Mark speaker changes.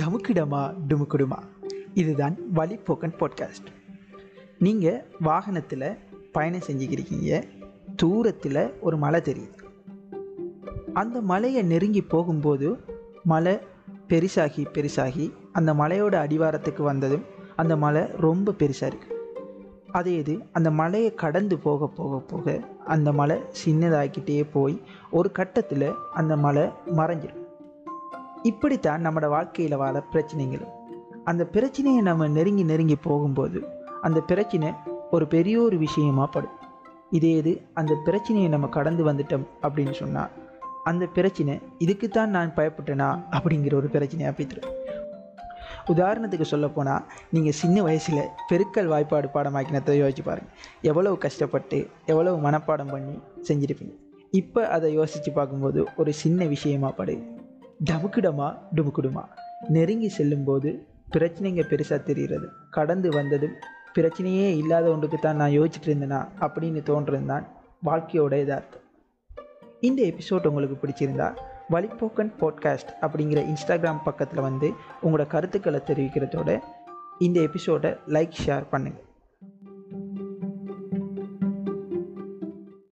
Speaker 1: டமுக்கிடமா டுமுக்குடுமா? இதுதான் வழிப்போக்கன் பாட்காஸ்ட் நீங்கள் வாகனத்தில் பயணம் செஞ்சுக்கிறீங்க தூரத்தில் ஒரு மலை தெரியுது. அந்த மலையை நெருங்கி போகும்போது மலை பெருசாகி பெருசாகி அந்த மலையோட அடிவாரத்துக்கு வந்ததும் அந்த மலை ரொம்ப பெருசாக இருக்குது அதே இது அந்த மலையை கடந்து போக போக போக அந்த மலை சின்னதாக்கிட்டே போய் ஒரு கட்டத்தில் அந்த மலை மறைஞ்சிடும் இப்படித்தான் நம்மளோட வாழ்க்கையில் வாழ பிரச்சனைகள் அந்த பிரச்சனையை நம்ம நெருங்கி நெருங்கி போகும்போது அந்த பிரச்சனை ஒரு பெரிய ஒரு விஷயமா படும். இதே இது அந்த பிரச்சனையை நம்ம கடந்து வந்துட்டோம் அப்படின்னு சொன்னால் அந்த பிரச்சனை இதுக்குத்தான் நான் பயப்பட்டேனா அப்படிங்கிற ஒரு பிரச்சனையாக போய்த்துரும். உதாரணத்துக்கு சொல்லப்போனால் நீங்கள் சின்ன வயசில் பெருக்கல் வாய்ப்பாடு பாடமாக்கினத்தை யோசிச்சு பாருங்கள் எவ்வளவு கஷ்டப்பட்டு எவ்வளவு மனப்பாடம் பண்ணி செஞ்சுருப்பீங்க. இப்போ அதை யோசித்து பார்க்கும்போது ஒரு சின்ன விஷயமா படு. டமுக்குடமா டுமுக்குடுமா நெருங்கி செல்லும்போது பிரச்சனைங்க பெருசாக தெரிகிறது. கடந்து வந்ததும் பிரச்சனையே இல்லாத ஒன்றுக்கு தான் நான் யோசிச்சுட்டு இருந்தேனா? அப்படின்னு தோன்றது தான் வாழ்க்கையோட இதார்த்தம் இந்த எபிசோட் உங்களுக்கு பிடிச்சிருந்தா வழிப்போக்கன் பாட்காஸ்ட் அப்படிங்கிற இன்ஸ்டாகிராம் பக்கத்தில் வந்து உங்களோட கருத்துக்களை தெரிவிக்கிறதோட இந்த எபிசோடை லைக் ஷேர் பண்ணுங்கள்